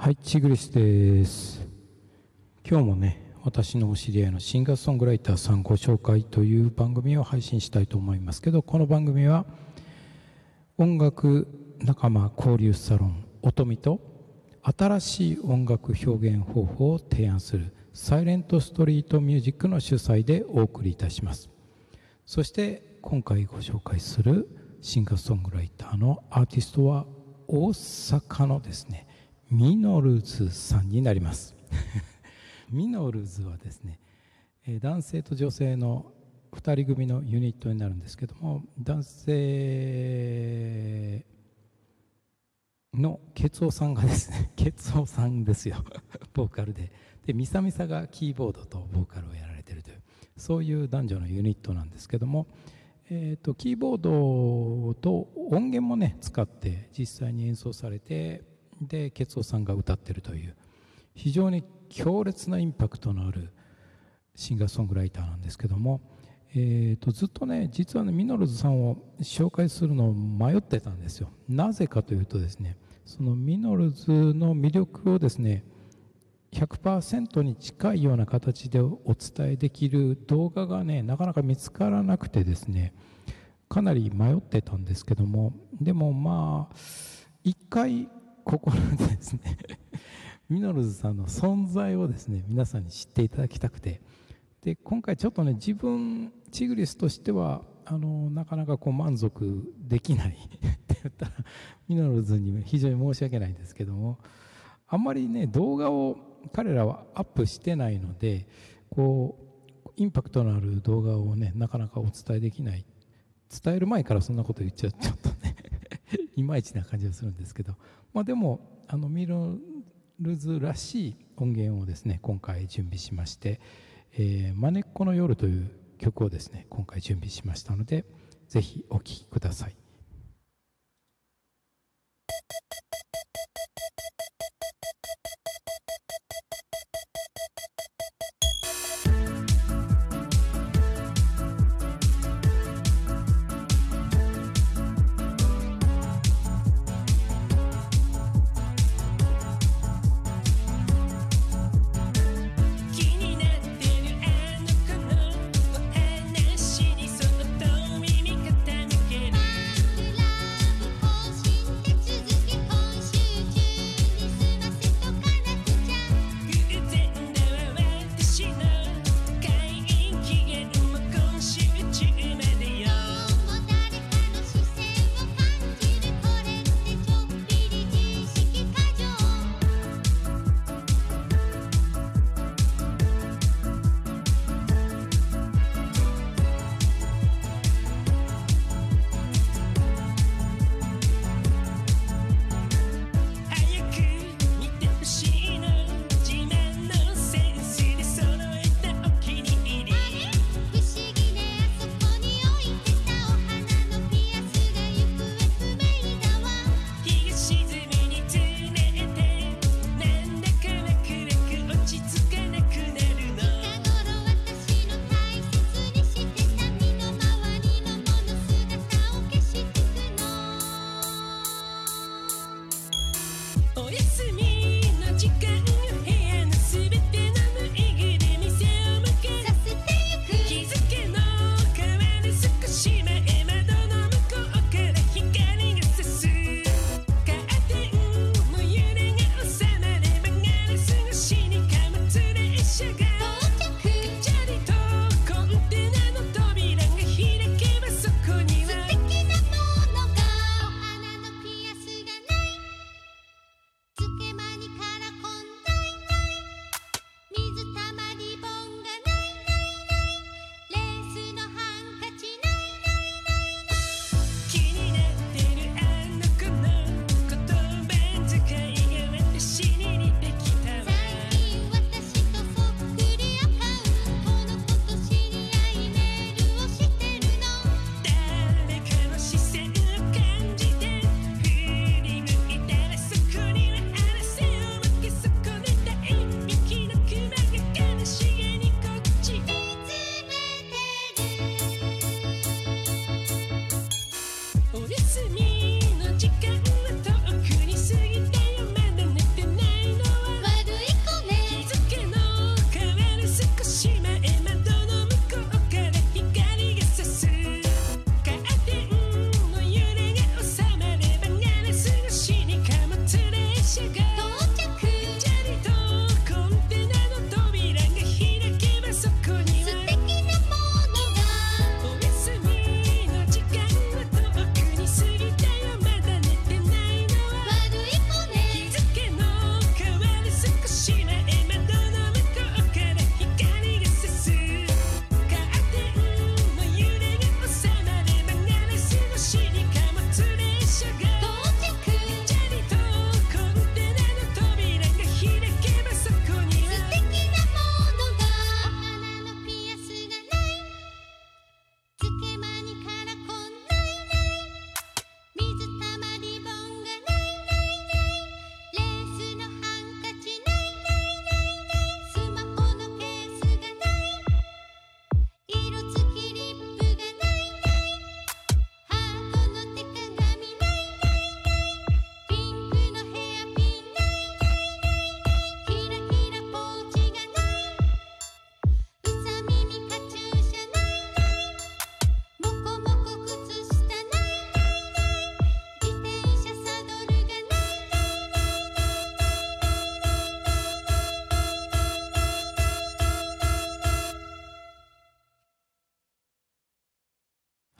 はい、チグリスです。今日もね、私のお知り合いのシンガーソングライターさんご紹介という番組を配信したいと思いますけど、この番組は音楽仲間交流サロン音見と新しい音楽表現方法を提案するサイレントストリートミュージックの主催でお送りいたします。そして今回ご紹介するシンガーソングライターのアーティストは大阪のですねミノルズさんになります。ミノルズはですね男性と女性の2人組のユニットになるんですけども男性のケツオさんがですね ケツオさんですよ。ボーカルで。でミサミサがキーボードとボーカルをやられてるというそういう男女のユニットなんですけども、えー、とキーボードと音源もね使って実際に演奏されてでケツオさんが歌ってるという非常に強烈なインパクトのあるシンガーソングライターなんですけども、えー、とずっとね実はねミノルズさんを紹介するのを迷ってたんですよ。なぜかというとですねそのミノルズの魅力をですね100%に近いような形でお伝えできる動画がねなかなか見つからなくてですねかなり迷ってたんですけどもでもまあ一回ここでですね。ミノルズさんの存在をですね皆さんに知っていただきたくて。で今回ちょっとね自分チグリスとしてはあのなかなかこう満足できない。って言ったらミノルズに非常に申し訳ないんですけども。あんまりね動画を彼らはアップしてないのでこうインパクトのある動画をねなかなかお伝えできない。伝える前からそんなこと言っちゃちょっとね。いまいちな感じがするんですけど、まあ、でもあのミロルズらしい音源をですね今回準備しまして「えー、まねっこの夜」という曲をですね今回準備しましたので是非お聴きください。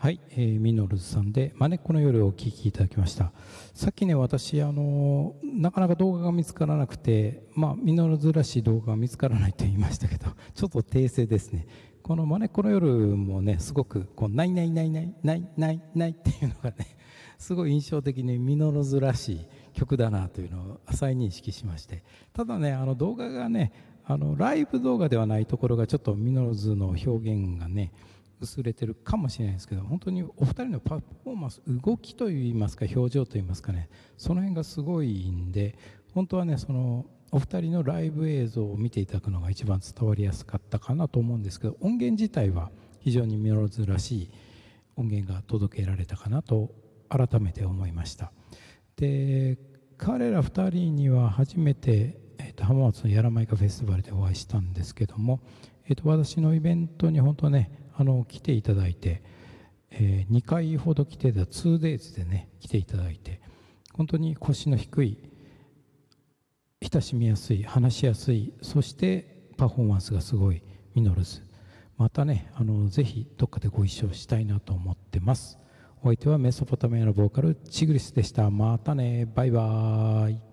はい、えーミノルズさんで「まねっこの夜」をお聴きいただきました。さっきね私あのなかなか動画が見つからなくてまあミノルズらしい動画が見つからないと言いましたけど ちょっと訂正ですね。この「まねっこの夜」もねすごくこう「ないないないないないないない」っていうのがね すごい印象的にミノルズらしい曲だなというのを再認識しまして。ただねあの動画がねあのライブ動画ではないところがちょっとミノルズの表現がね薄れてるかもしれないですけど本当にお二人のパフォーマンス動きといいますか表情といいますかねその辺がすごいんで本当はねそのお二人のライブ映像を見ていただくのが一番伝わりやすかったかなと思うんですけど音源自体は非常にミノルズらしい音源が届けられたかなと改めて思いました。で彼ら2人には初めて、えー、と浜松のやらまいかフェスティバルでお会いしたんですけども、えー、と私のイベントに本当ねあの来ていただいて、え2回ほど来てた 2days でね来ていただいて本当に腰の低い親しみやすい話しやすいそしてパフォーマンスがすごいミノルズまたねあのぜひどっかでご一緒したいなと思ってます。お相手はメソポタミアのボーカルチグリスでした。またね。バイバーイ。